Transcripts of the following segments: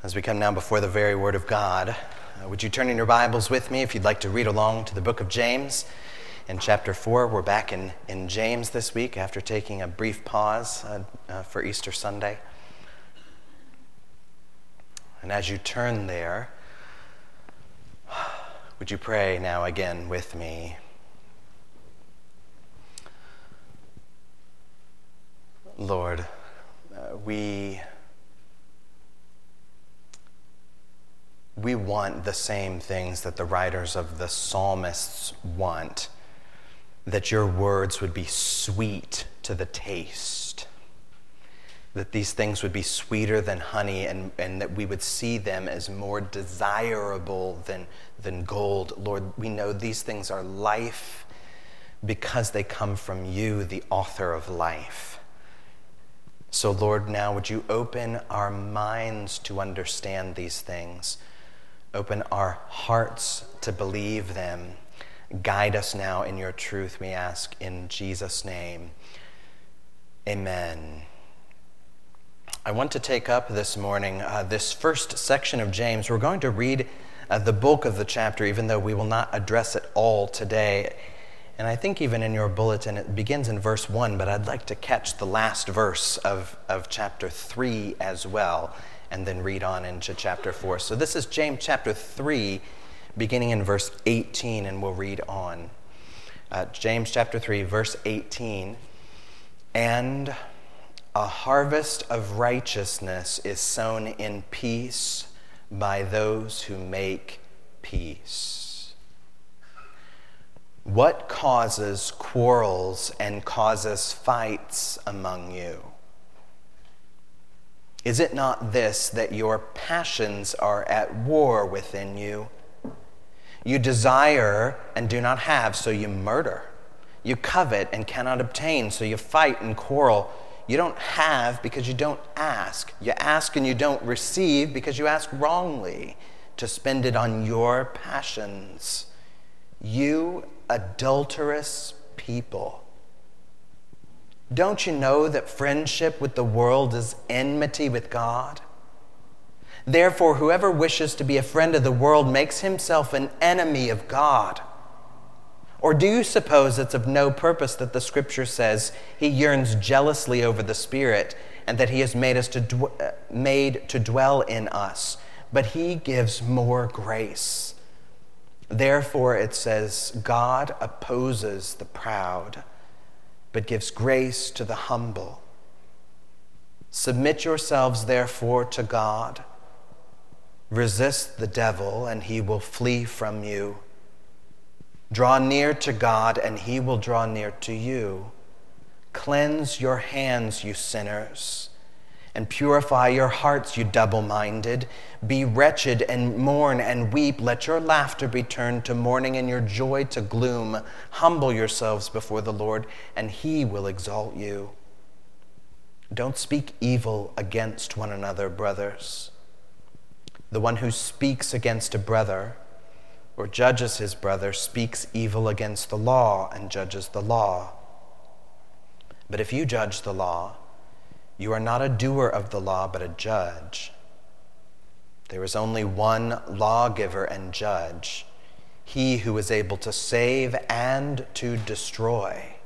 As we come now before the very Word of God, uh, would you turn in your Bibles with me if you'd like to read along to the book of James? In chapter 4, we're back in, in James this week after taking a brief pause uh, uh, for Easter Sunday. And as you turn there, would you pray now again with me? Lord, uh, we. We want the same things that the writers of the psalmists want that your words would be sweet to the taste, that these things would be sweeter than honey, and, and that we would see them as more desirable than, than gold. Lord, we know these things are life because they come from you, the author of life. So, Lord, now would you open our minds to understand these things? Open our hearts to believe them. Guide us now in your truth, we ask in Jesus' name. Amen. I want to take up this morning uh, this first section of James. We're going to read uh, the bulk of the chapter, even though we will not address it all today. And I think even in your bulletin, it begins in verse 1, but I'd like to catch the last verse of, of chapter 3 as well and then read on into chapter 4. So this is James chapter 3, beginning in verse 18, and we'll read on. Uh, James chapter 3, verse 18. And a harvest of righteousness is sown in peace by those who make peace. What causes quarrels and causes fights among you? Is it not this that your passions are at war within you? You desire and do not have, so you murder. You covet and cannot obtain, so you fight and quarrel. You don't have because you don't ask. You ask and you don't receive because you ask wrongly to spend it on your passions. You adulterous people. Don't you know that friendship with the world is enmity with God? Therefore, whoever wishes to be a friend of the world makes himself an enemy of God. Or do you suppose it's of no purpose that the scripture says he yearns jealously over the Spirit and that he has made, us to dw- uh, made to dwell in us? But he gives more grace. Therefore, it says, God opposes the proud but gives grace to the humble. Submit yourselves, therefore, to God. Resist the devil, and he will flee from you. Draw near to God, and he will draw near to you. Cleanse your hands, you sinners and purify your hearts, you double minded. Be wretched and mourn and weep. Let your laughter be turned to mourning and your joy to gloom. Humble yourselves before the Lord, and he will exalt you. Don't speak evil against one another, brothers. The one who speaks against a brother or judges his brother speaks evil against the law and judges the law. But if you judge the law, you are not a doer of the law, but a judge. There is only one lawgiver and judge, he who is able to save and to destroy.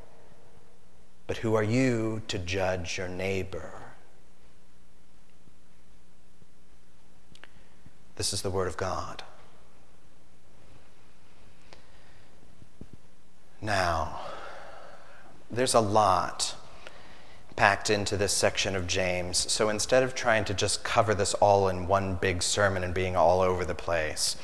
But who are you to judge your neighbor? This is the Word of God. Now, there's a lot packed into this section of James. So instead of trying to just cover this all in one big sermon and being all over the place,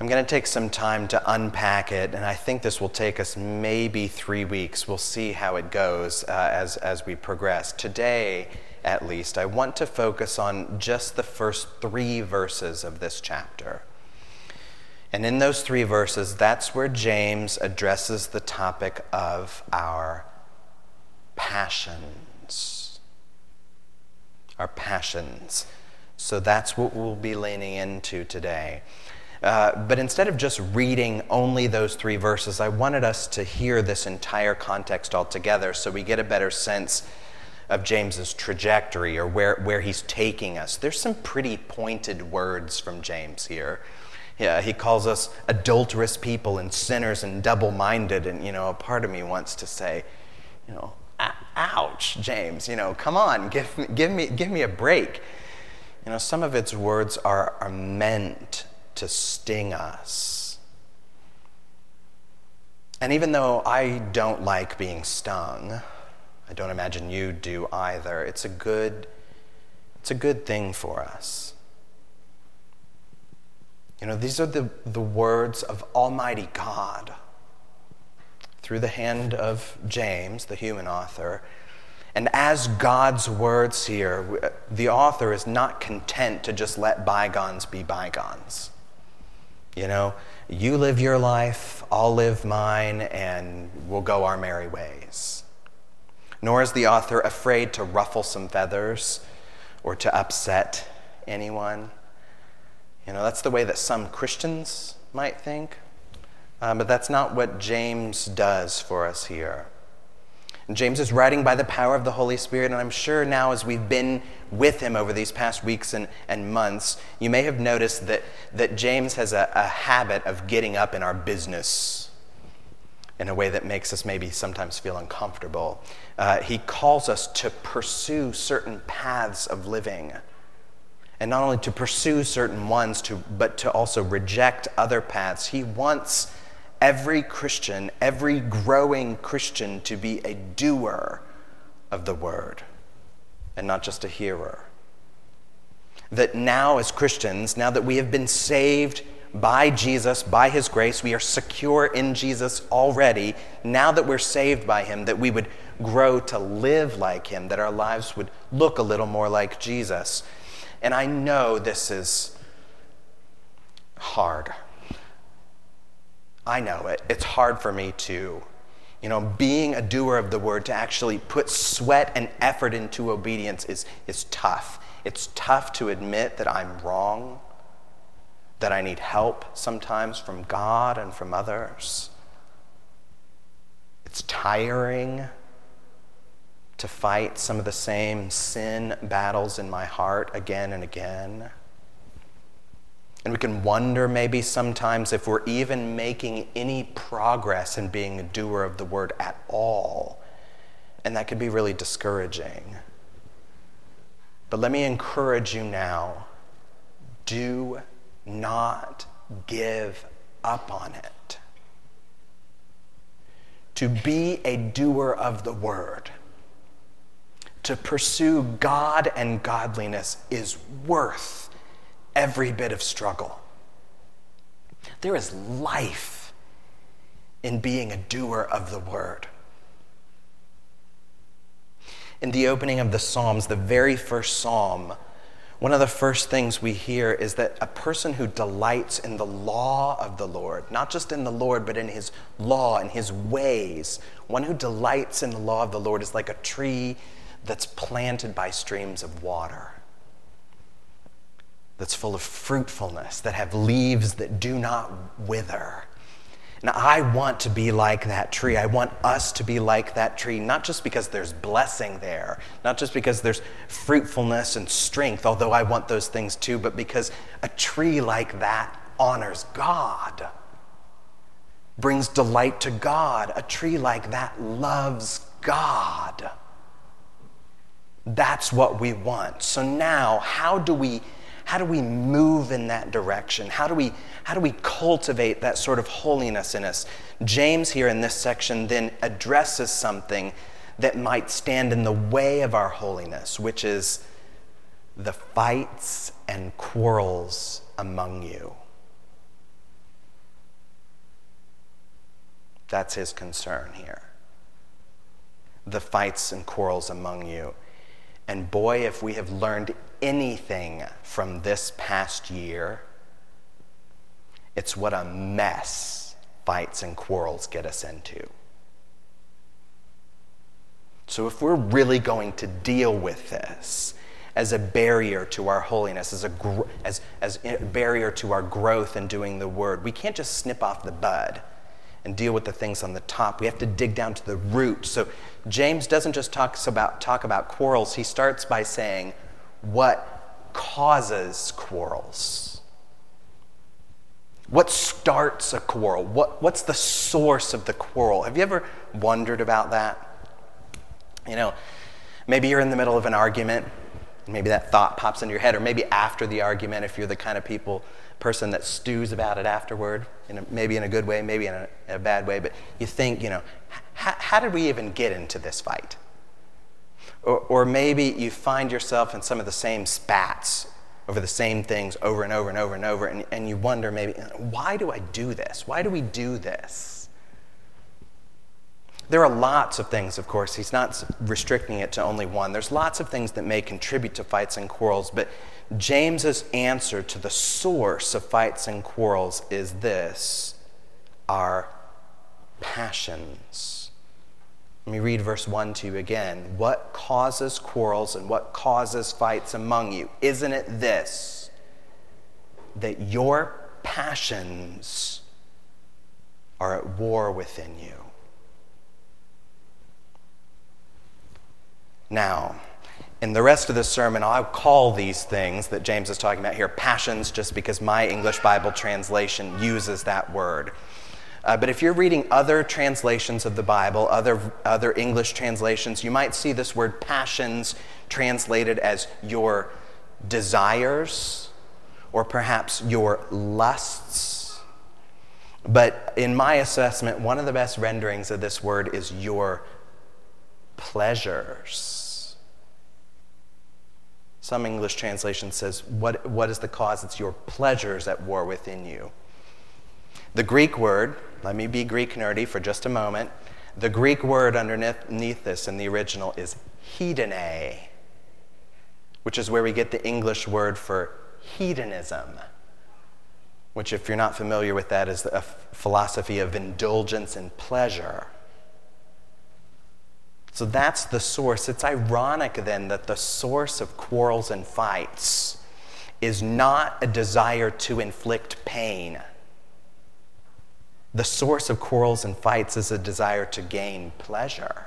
I'm going to take some time to unpack it, and I think this will take us maybe three weeks. We'll see how it goes uh, as, as we progress. Today, at least, I want to focus on just the first three verses of this chapter. And in those three verses, that's where James addresses the topic of our passions. Our passions. So that's what we'll be leaning into today. Uh, but instead of just reading only those three verses, I wanted us to hear this entire context altogether so we get a better sense of James's trajectory or where, where he's taking us. There's some pretty pointed words from James here. Yeah, he calls us adulterous people and sinners and double minded. And, you know, a part of me wants to say, you know, ouch, James, you know, come on, give me, give me, give me a break. You know, some of its words are, are meant to sting us. And even though I don't like being stung, I don't imagine you do either, it's a good, it's a good thing for us. You know, these are the, the words of Almighty God through the hand of James, the human author. And as God's words here, the author is not content to just let bygones be bygones. You know, you live your life, I'll live mine, and we'll go our merry ways. Nor is the author afraid to ruffle some feathers or to upset anyone. You know, that's the way that some Christians might think, uh, but that's not what James does for us here. James is writing by the power of the Holy Spirit, and I'm sure now, as we've been with him over these past weeks and, and months, you may have noticed that, that James has a, a habit of getting up in our business in a way that makes us maybe sometimes feel uncomfortable. Uh, he calls us to pursue certain paths of living and not only to pursue certain ones, to, but to also reject other paths. He wants every Christian, every growing Christian, to be a doer of the word and not just a hearer. That now, as Christians, now that we have been saved by Jesus, by his grace, we are secure in Jesus already, now that we're saved by him, that we would grow to live like him, that our lives would look a little more like Jesus. And I know this is hard. I know it. It's hard for me too. You know, being a doer of the word, to actually put sweat and effort into obedience is, is tough. It's tough to admit that I'm wrong, that I need help sometimes from God and from others. It's tiring to fight some of the same sin battles in my heart again and again. And we can wonder maybe sometimes if we're even making any progress in being a doer of the word at all. And that could be really discouraging. But let me encourage you now do not give up on it. To be a doer of the word to pursue God and godliness is worth every bit of struggle. There is life in being a doer of the word. In the opening of the Psalms, the very first psalm, one of the first things we hear is that a person who delights in the law of the Lord, not just in the Lord, but in his law and his ways, one who delights in the law of the Lord is like a tree that's planted by streams of water, that's full of fruitfulness, that have leaves that do not wither. And I want to be like that tree. I want us to be like that tree, not just because there's blessing there, not just because there's fruitfulness and strength, although I want those things too, but because a tree like that honors God, brings delight to God. A tree like that loves God. That's what we want. So now, how do we how do we move in that direction? How do we how do we cultivate that sort of holiness in us? James here in this section then addresses something that might stand in the way of our holiness, which is the fights and quarrels among you. That's his concern here. The fights and quarrels among you. And boy, if we have learned anything from this past year, it's what a mess fights and quarrels get us into. So, if we're really going to deal with this as a barrier to our holiness, as a, as, as a barrier to our growth in doing the word, we can't just snip off the bud and deal with the things on the top. We have to dig down to the root. So James doesn't just talk about, talk about quarrels, he starts by saying what causes quarrels. What starts a quarrel? What, what's the source of the quarrel? Have you ever wondered about that? You know, maybe you're in the middle of an argument, maybe that thought pops into your head, or maybe after the argument, if you're the kind of people person that stews about it afterward, in a, maybe in a good way, maybe in a, in a bad way, but you think, you know, how did we even get into this fight? Or, or maybe you find yourself in some of the same spats over the same things over and over and over and over, and, and you wonder maybe, why do I do this? Why do we do this? There are lots of things, of course. He's not restricting it to only one. There's lots of things that may contribute to fights and quarrels, but James's answer to the source of fights and quarrels is this our passions. Let me read verse 1 to you again. What causes quarrels and what causes fights among you? Isn't it this? That your passions are at war within you. Now, in the rest of the sermon, I'll call these things that James is talking about here passions just because my English Bible translation uses that word. Uh, but if you're reading other translations of the Bible, other, other English translations, you might see this word passions translated as your desires or perhaps your lusts. But in my assessment, one of the best renderings of this word is your pleasures. Some English translation says, what, what is the cause? It's your pleasures at war within you. The Greek word, let me be Greek nerdy for just a moment. The Greek word underneath this in the original is hedone, which is where we get the English word for hedonism, which, if you're not familiar with that, is a philosophy of indulgence and pleasure. So that's the source. It's ironic then that the source of quarrels and fights is not a desire to inflict pain. The source of quarrels and fights is a desire to gain pleasure.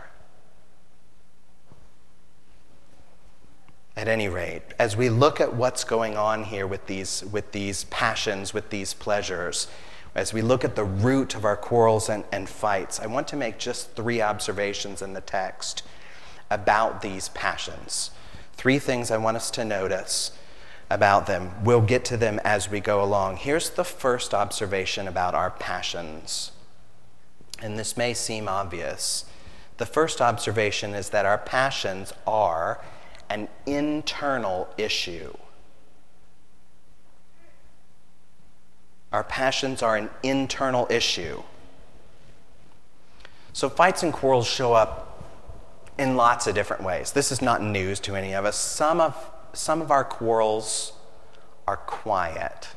At any rate, as we look at what's going on here with these, with these passions, with these pleasures, as we look at the root of our quarrels and, and fights, I want to make just three observations in the text about these passions. Three things I want us to notice about them. We'll get to them as we go along. Here's the first observation about our passions. And this may seem obvious. The first observation is that our passions are an internal issue. Our passions are an internal issue. So, fights and quarrels show up in lots of different ways. This is not news to any of us. Some of, some of our quarrels are quiet.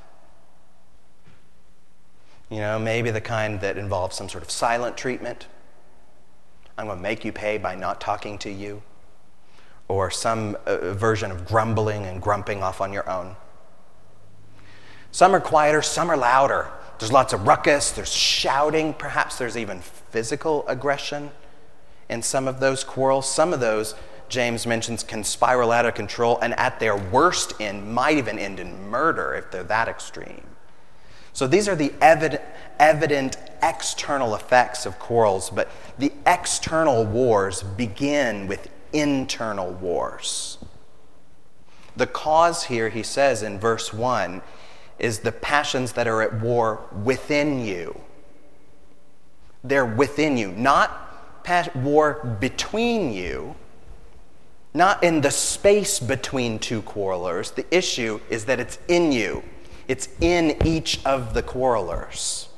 You know, maybe the kind that involves some sort of silent treatment. I'm going to make you pay by not talking to you. Or some uh, version of grumbling and grumping off on your own. Some are quieter, some are louder. There's lots of ruckus, there's shouting, perhaps there's even physical aggression in some of those quarrels. Some of those, James mentions, can spiral out of control and at their worst end might even end in murder if they're that extreme. So these are the evident, evident external effects of quarrels, but the external wars begin with internal wars. The cause here, he says in verse 1, is the passions that are at war within you. They're within you, not war between you, not in the space between two quarrelers. The issue is that it's in you, it's in each of the quarrelers.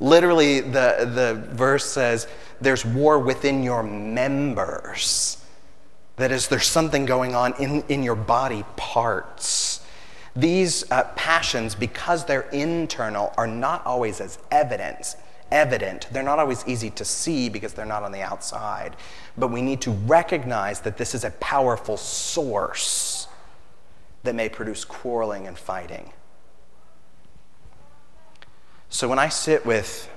Literally, the, the verse says, There's war within your members. That is, there's something going on in, in your body parts. These uh, passions, because they're internal, are not always as evident. Evident. They're not always easy to see because they're not on the outside. But we need to recognize that this is a powerful source that may produce quarreling and fighting. So when I sit with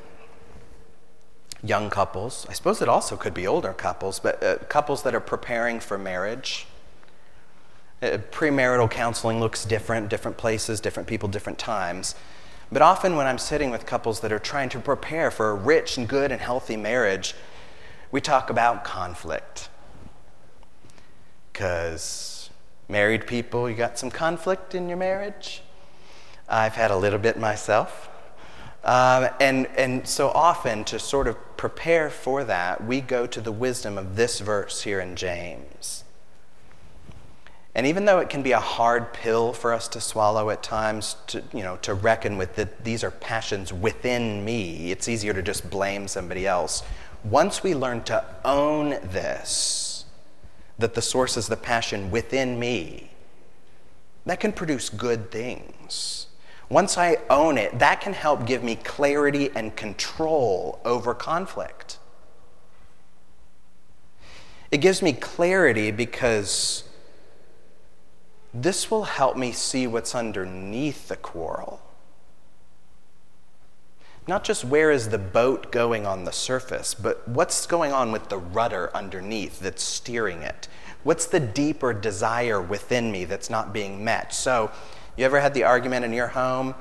young couples. I suppose it also could be older couples, but uh, couples that are preparing for marriage. Uh, premarital counseling looks different, different places, different people, different times. But often, when I'm sitting with couples that are trying to prepare for a rich and good and healthy marriage, we talk about conflict. Because married people, you got some conflict in your marriage? I've had a little bit myself. Um, and, and so often, to sort of prepare for that, we go to the wisdom of this verse here in James. And even though it can be a hard pill for us to swallow at times, to, you know, to reckon with that these are passions within me, it's easier to just blame somebody else. Once we learn to own this, that the source is the passion within me, that can produce good things. Once I own it, that can help give me clarity and control over conflict. It gives me clarity because this will help me see what's underneath the quarrel. Not just where is the boat going on the surface, but what's going on with the rudder underneath that's steering it? What's the deeper desire within me that's not being met? So, you ever had the argument in your home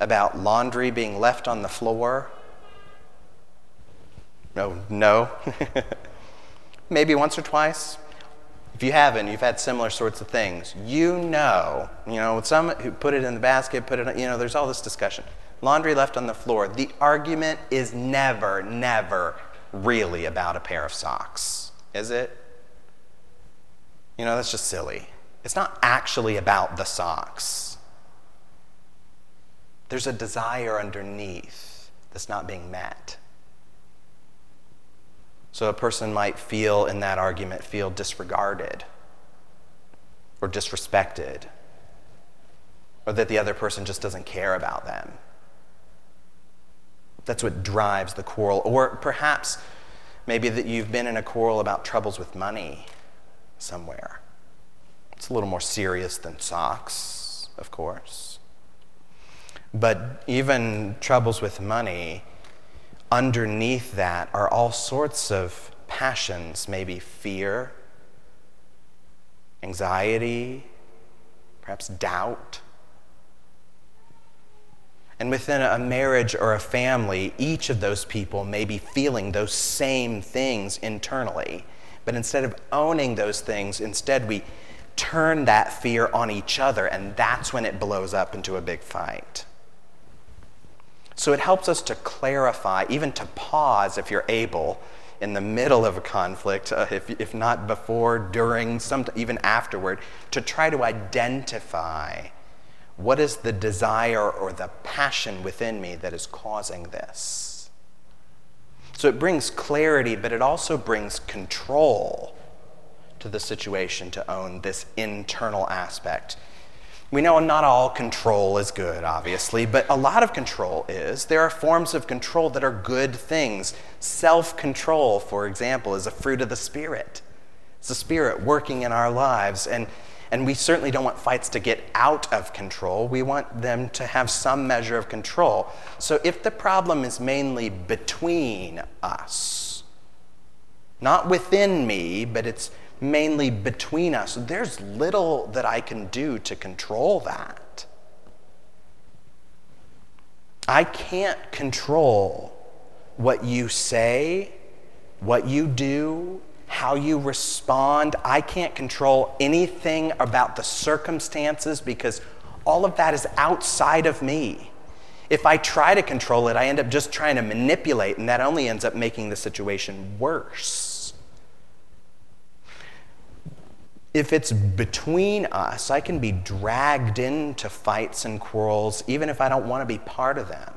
about laundry being left on the floor? No, no. Maybe once or twice. If you haven't, you've had similar sorts of things. You know, you know, some who put it in the basket, put it, you know, there's all this discussion. Laundry left on the floor. The argument is never, never really about a pair of socks, is it? You know, that's just silly. It's not actually about the socks. There's a desire underneath that's not being met. So a person might feel in that argument, feel disregarded or disrespected, or that the other person just doesn't care about them. That's what drives the quarrel. Or perhaps maybe that you've been in a quarrel about troubles with money somewhere. It's a little more serious than socks, of course. But even troubles with money underneath that are all sorts of passions, maybe fear, anxiety, perhaps doubt. And within a marriage or a family, each of those people may be feeling those same things internally. But instead of owning those things, instead we turn that fear on each other, and that's when it blows up into a big fight. So it helps us to clarify, even to pause if you're able in the middle of a conflict, uh, if, if not before, during, some, even afterward, to try to identify what is the desire or the passion within me that is causing this. So it brings clarity, but it also brings control to the situation to own this internal aspect. We know not all control is good, obviously, but a lot of control is. There are forms of control that are good things. Self control, for example, is a fruit of the Spirit. It's the Spirit working in our lives. And, and we certainly don't want fights to get out of control. We want them to have some measure of control. So if the problem is mainly between us, not within me, but it's mainly between us. There's little that I can do to control that. I can't control what you say, what you do, how you respond. I can't control anything about the circumstances because all of that is outside of me. If I try to control it, I end up just trying to manipulate, and that only ends up making the situation worse. If it's between us, I can be dragged into fights and quarrels even if I don't want to be part of them.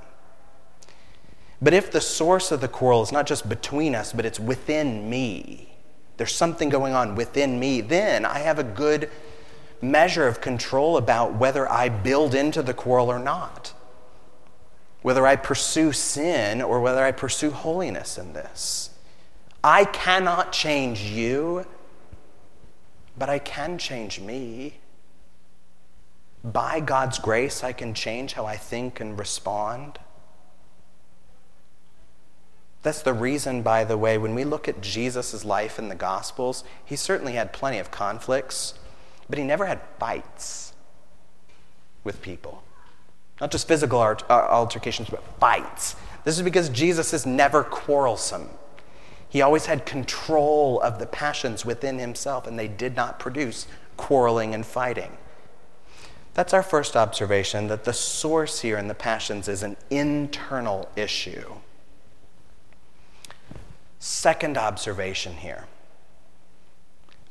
But if the source of the quarrel is not just between us, but it's within me, there's something going on within me, then I have a good measure of control about whether I build into the quarrel or not, whether I pursue sin or whether I pursue holiness in this. I cannot change you but I can change me. By God's grace, I can change how I think and respond. That's the reason, by the way, when we look at Jesus' life in the Gospels, he certainly had plenty of conflicts, but he never had fights with people. Not just physical uh, altercations, but fights. This is because Jesus is never quarrelsome. He always had control of the passions within himself, and they did not produce quarreling and fighting. That's our first observation that the source here in the passions is an internal issue. Second observation here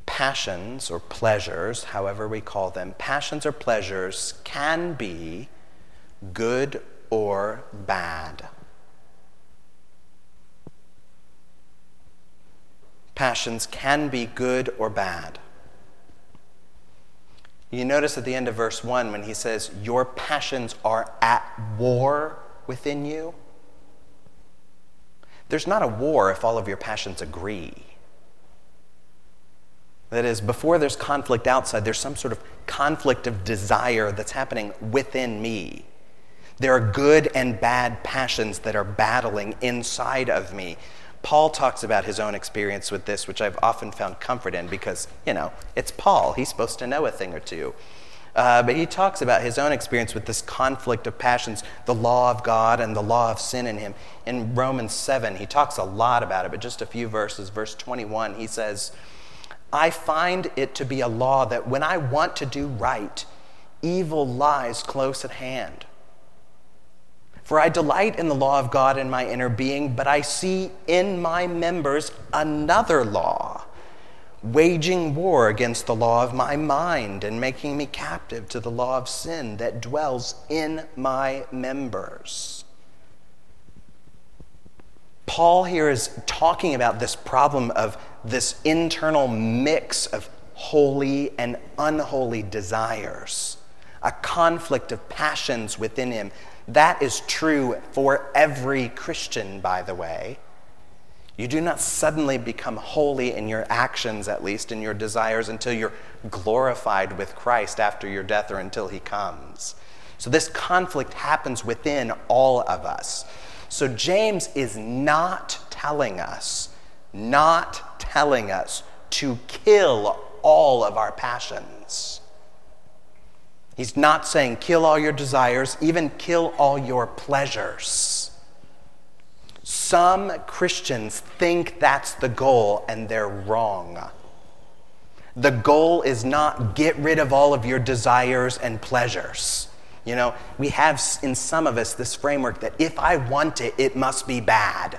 passions or pleasures, however we call them, passions or pleasures can be good or bad. Passions can be good or bad. You notice at the end of verse 1 when he says, Your passions are at war within you. There's not a war if all of your passions agree. That is, before there's conflict outside, there's some sort of conflict of desire that's happening within me. There are good and bad passions that are battling inside of me. Paul talks about his own experience with this, which I've often found comfort in because, you know, it's Paul. He's supposed to know a thing or two. Uh, but he talks about his own experience with this conflict of passions, the law of God and the law of sin in him. In Romans 7, he talks a lot about it, but just a few verses. Verse 21, he says, I find it to be a law that when I want to do right, evil lies close at hand. For I delight in the law of God in my inner being, but I see in my members another law waging war against the law of my mind and making me captive to the law of sin that dwells in my members. Paul here is talking about this problem of this internal mix of holy and unholy desires, a conflict of passions within him. That is true for every Christian, by the way. You do not suddenly become holy in your actions, at least in your desires, until you're glorified with Christ after your death or until he comes. So, this conflict happens within all of us. So, James is not telling us, not telling us to kill all of our passions. He's not saying kill all your desires, even kill all your pleasures. Some Christians think that's the goal, and they're wrong. The goal is not get rid of all of your desires and pleasures. You know, we have in some of us this framework that if I want it, it must be bad.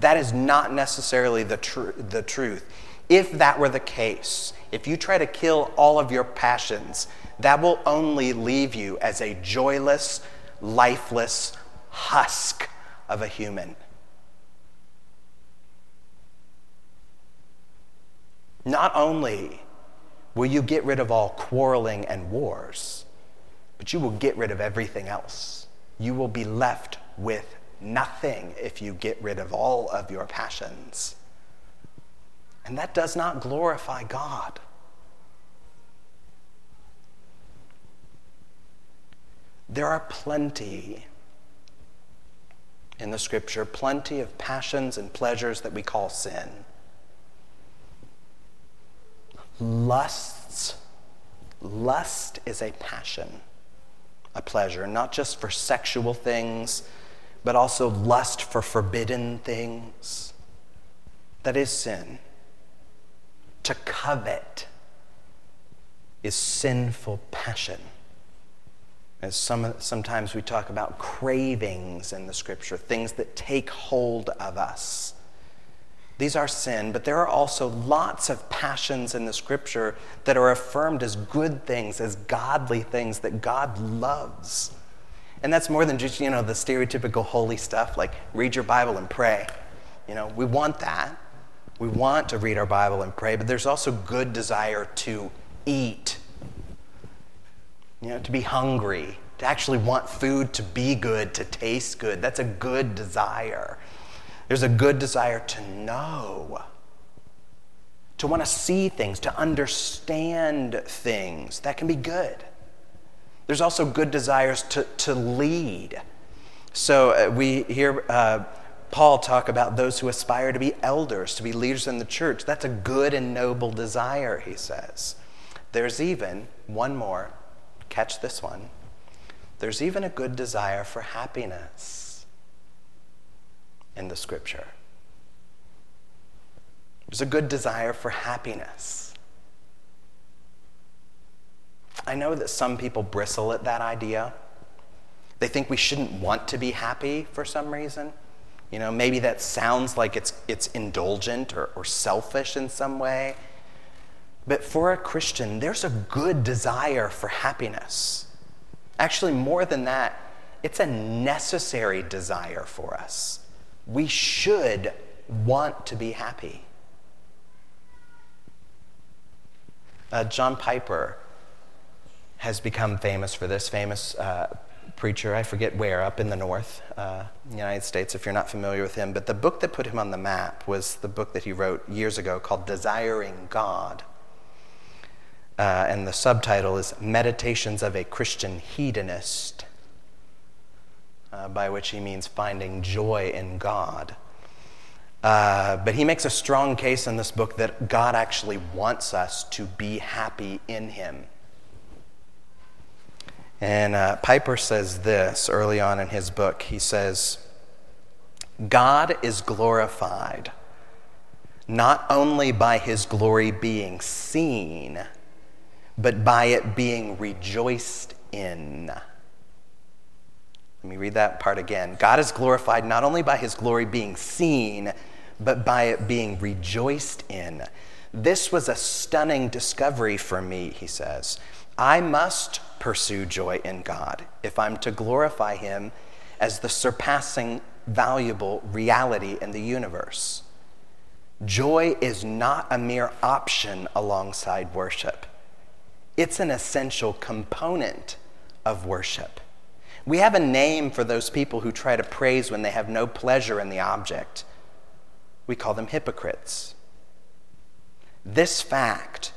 That is not necessarily the, tr- the truth. If that were the case, if you try to kill all of your passions, that will only leave you as a joyless, lifeless husk of a human. Not only will you get rid of all quarreling and wars, but you will get rid of everything else. You will be left with nothing if you get rid of all of your passions. And that does not glorify God. There are plenty in the scripture, plenty of passions and pleasures that we call sin lusts. Lust is a passion, a pleasure, not just for sexual things, but also lust for forbidden things. That is sin. To covet is sinful passion. As some, sometimes we talk about cravings in the scripture, things that take hold of us. These are sin, but there are also lots of passions in the scripture that are affirmed as good things, as godly things that God loves. And that's more than just, you know, the stereotypical holy stuff like read your Bible and pray. You know, we want that. We want to read our Bible and pray, but there's also good desire to eat. You know, to be hungry, to actually want food to be good, to taste good. That's a good desire. There's a good desire to know, to want to see things, to understand things. That can be good. There's also good desires to, to lead. So uh, we hear uh, Paul talk about those who aspire to be elders, to be leaders in the church. That's a good and noble desire, he says. There's even one more, catch this one. There's even a good desire for happiness in the scripture. There's a good desire for happiness. I know that some people bristle at that idea. They think we shouldn't want to be happy for some reason. You know, maybe that sounds like it's, it's indulgent or, or selfish in some way. But for a Christian, there's a good desire for happiness. Actually, more than that, it's a necessary desire for us. We should want to be happy. Uh, John Piper has become famous for this, famous uh, preacher, I forget where, up in the north, uh, United States, if you're not familiar with him. But the book that put him on the map was the book that he wrote years ago called Desiring God. Uh, and the subtitle is Meditations of a Christian Hedonist, uh, by which he means finding joy in God. Uh, but he makes a strong case in this book that God actually wants us to be happy in him. And uh, Piper says this early on in his book. He says, God is glorified not only by his glory being seen, but by it being rejoiced in. Let me read that part again. God is glorified not only by his glory being seen, but by it being rejoiced in. This was a stunning discovery for me, he says. I must pursue joy in God if I'm to glorify Him as the surpassing valuable reality in the universe. Joy is not a mere option alongside worship, it's an essential component of worship. We have a name for those people who try to praise when they have no pleasure in the object. We call them hypocrites. This fact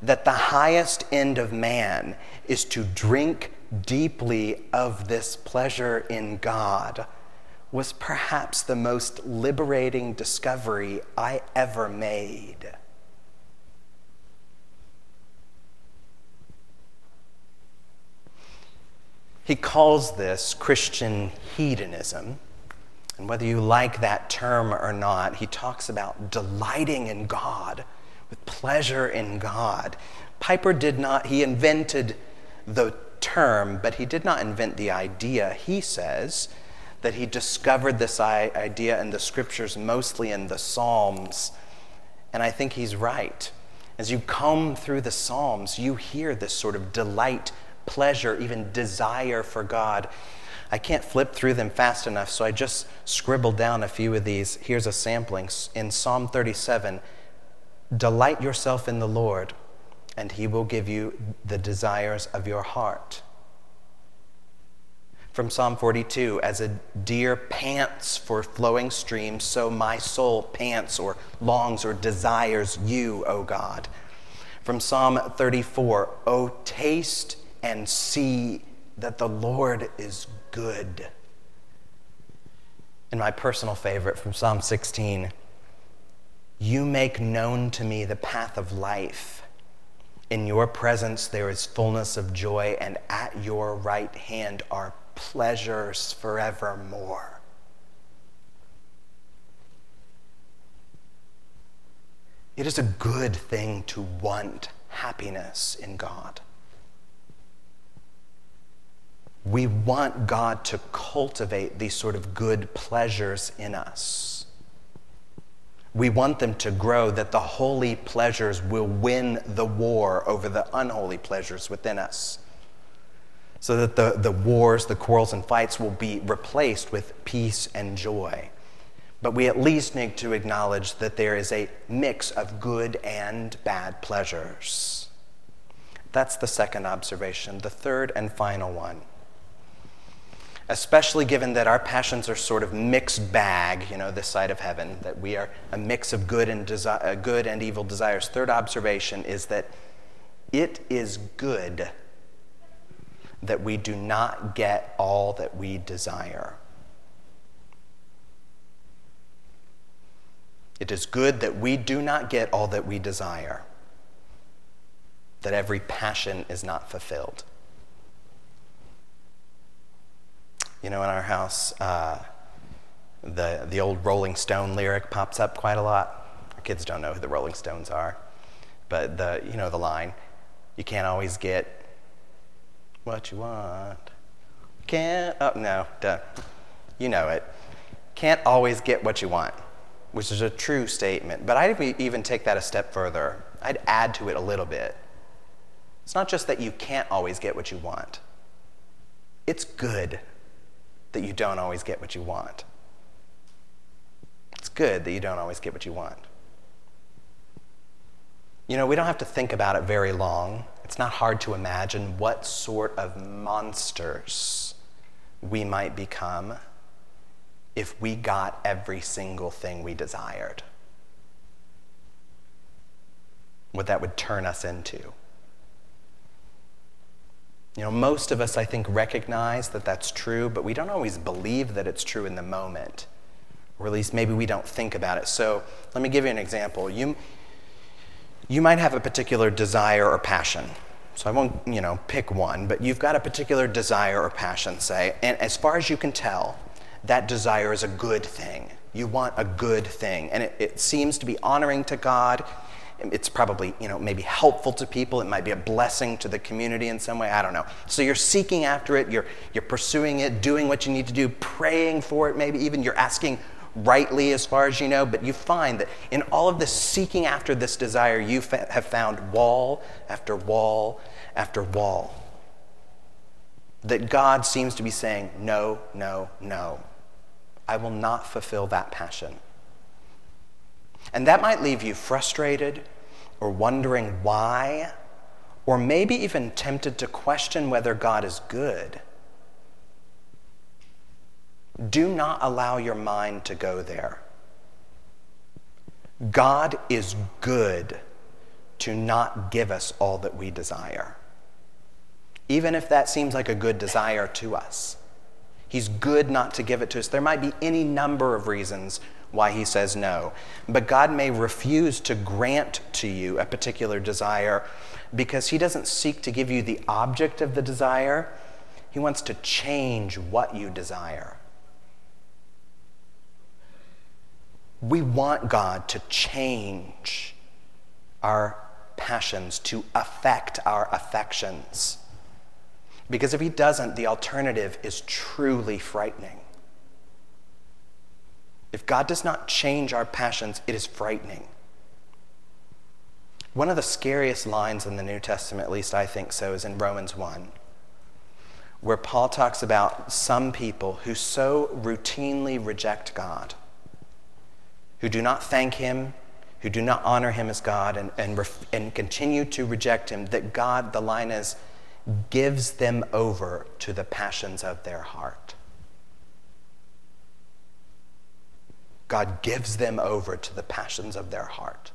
that the highest end of man is to drink deeply of this pleasure in God was perhaps the most liberating discovery I ever made. He calls this Christian hedonism. And whether you like that term or not, he talks about delighting in God with pleasure in God. Piper did not, he invented the term, but he did not invent the idea. He says that he discovered this idea in the scriptures, mostly in the Psalms. And I think he's right. As you come through the Psalms, you hear this sort of delight, pleasure, even desire for God. I can't flip through them fast enough, so I just scribbled down a few of these. Here's a sampling. In Psalm 37, Delight yourself in the Lord, and he will give you the desires of your heart. From Psalm 42, as a deer pants for flowing streams, so my soul pants or longs or desires you, O God. From Psalm 34, O taste and see that the Lord is good. And my personal favorite from Psalm 16, you make known to me the path of life. In your presence there is fullness of joy, and at your right hand are pleasures forevermore. It is a good thing to want happiness in God. We want God to cultivate these sort of good pleasures in us. We want them to grow, that the holy pleasures will win the war over the unholy pleasures within us. So that the, the wars, the quarrels, and fights will be replaced with peace and joy. But we at least need to acknowledge that there is a mix of good and bad pleasures. That's the second observation. The third and final one especially given that our passions are sort of mixed bag, you know, this side of heaven, that we are a mix of good and, desi- uh, good and evil desires. Third observation is that it is good that we do not get all that we desire. It is good that we do not get all that we desire, that every passion is not fulfilled. You know, in our house, uh, the, the old Rolling Stone lyric pops up quite a lot. Our kids don't know who the Rolling Stones are, but the, you know the line, you can't always get what you want. Can't, oh, no, duh. You know it. Can't always get what you want, which is a true statement. But I'd even take that a step further. I'd add to it a little bit. It's not just that you can't always get what you want, it's good that you don't always get what you want. It's good that you don't always get what you want. You know, we don't have to think about it very long. It's not hard to imagine what sort of monsters we might become if we got every single thing we desired. What that would turn us into. You know, most of us, I think, recognize that that's true, but we don't always believe that it's true in the moment. Or at least maybe we don't think about it. So let me give you an example. You, you might have a particular desire or passion. So I won't, you know, pick one, but you've got a particular desire or passion, say, and as far as you can tell, that desire is a good thing. You want a good thing, and it, it seems to be honoring to God it's probably you know maybe helpful to people. It might be a blessing to the community in some way. I don't know. So you're seeking after it. You're you're pursuing it doing what you need to do praying for it maybe even. You're asking rightly as far as you know. But you find that in all of this seeking after this desire you fa- have found wall after wall after wall that god seems to be saying no no no. I will not fulfill that passion and that might leave you frustrated or wondering why, or maybe even tempted to question whether God is good. Do not allow your mind to go there. God is good to not give us all that we desire, even if that seems like a good desire to us. He's good not to give it to us. There might be any number of reasons why he says no. But God may refuse to grant to you a particular desire because he doesn't seek to give you the object of the desire, he wants to change what you desire. We want God to change our passions, to affect our affections. Because if he doesn't, the alternative is truly frightening. If God does not change our passions, it is frightening. One of the scariest lines in the New Testament, at least I think so, is in Romans 1, where Paul talks about some people who so routinely reject God, who do not thank Him, who do not honor Him as God, and, and, ref, and continue to reject Him, that God, the line is, gives them over to the passions of their heart. God gives them over to the passions of their heart.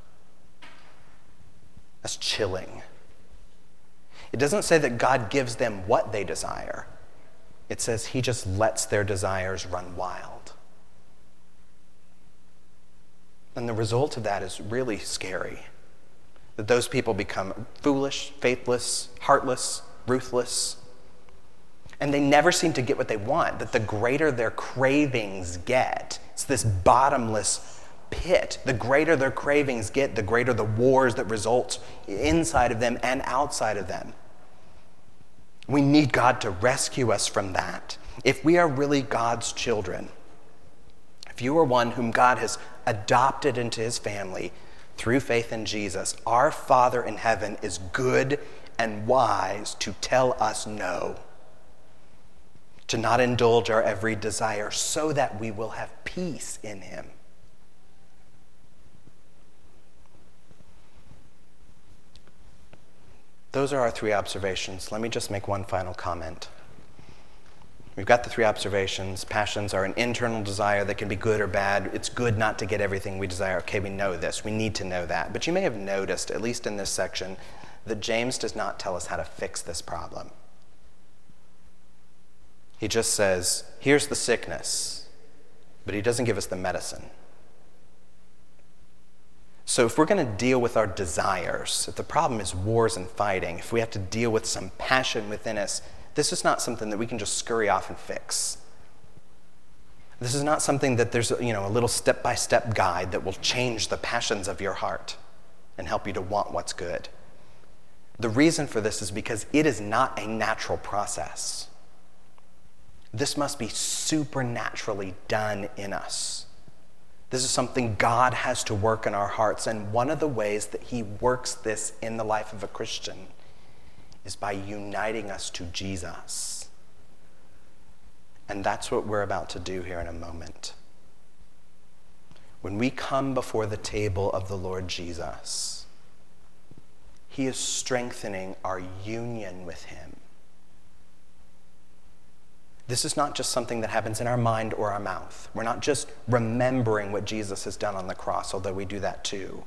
That's chilling. It doesn't say that God gives them what they desire, it says He just lets their desires run wild. And the result of that is really scary. That those people become foolish, faithless, heartless, ruthless, and they never seem to get what they want. That the greater their cravings get, it's this bottomless pit. The greater their cravings get, the greater the wars that result inside of them and outside of them. We need God to rescue us from that. If we are really God's children, if you are one whom God has adopted into his family through faith in Jesus, our Father in heaven is good and wise to tell us no to not indulge our every desire, so that we will have peace in Him. Those are our three observations. Let me just make one final comment. We've got the three observations. Passions are an internal desire that can be good or bad. It's good not to get everything we desire. Okay, we know this. We need to know that. But you may have noticed, at least in this section, that James does not tell us how to fix this problem. He just says, here's the sickness, but he doesn't give us the medicine. So, if we're going to deal with our desires, if the problem is wars and fighting, if we have to deal with some passion within us, this is not something that we can just scurry off and fix. This is not something that there's you know, a little step by step guide that will change the passions of your heart and help you to want what's good. The reason for this is because it is not a natural process. This must be supernaturally done in us. This is something God has to work in our hearts. And one of the ways that He works this in the life of a Christian is by uniting us to Jesus. And that's what we're about to do here in a moment. When we come before the table of the Lord Jesus, He is strengthening our union with Him. This is not just something that happens in our mind or our mouth. We're not just remembering what Jesus has done on the cross, although we do that too.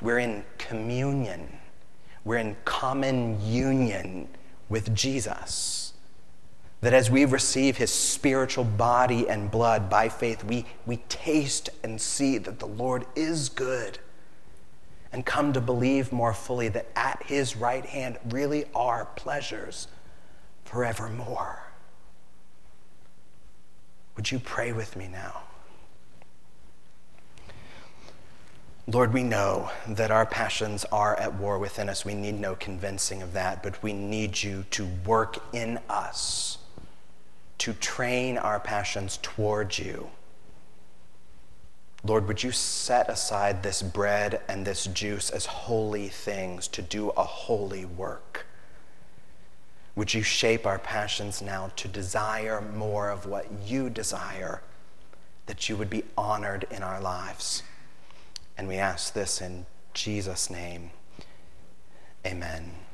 We're in communion, we're in common union with Jesus. That as we receive his spiritual body and blood by faith, we, we taste and see that the Lord is good and come to believe more fully that at his right hand really are pleasures forevermore. Would you pray with me now? Lord, we know that our passions are at war within us. We need no convincing of that, but we need you to work in us, to train our passions towards you. Lord, would you set aside this bread and this juice as holy things to do a holy work? Would you shape our passions now to desire more of what you desire, that you would be honored in our lives? And we ask this in Jesus' name. Amen.